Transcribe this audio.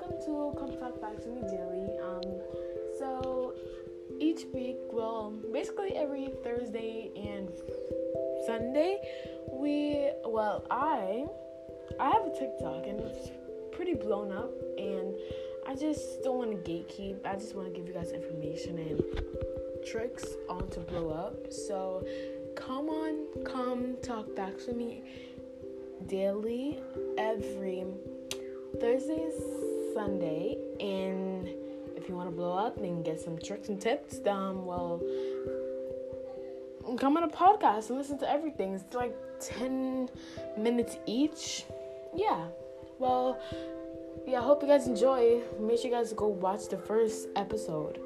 welcome to Come Talk Back to Me Daily. Um, so each week, well, basically every Thursday and Sunday, we, well, I, I have a TikTok and it's pretty blown up, and I just don't want to gatekeep. I just want to give you guys information and tricks on to blow up. So come on, come talk back to me daily every Thursday, Sunday, and if you want to blow up and get some tricks and tips, um, well, come on a podcast and listen to everything. It's like 10 minutes each. Yeah. Well, yeah, I hope you guys enjoy. Make sure you guys go watch the first episode.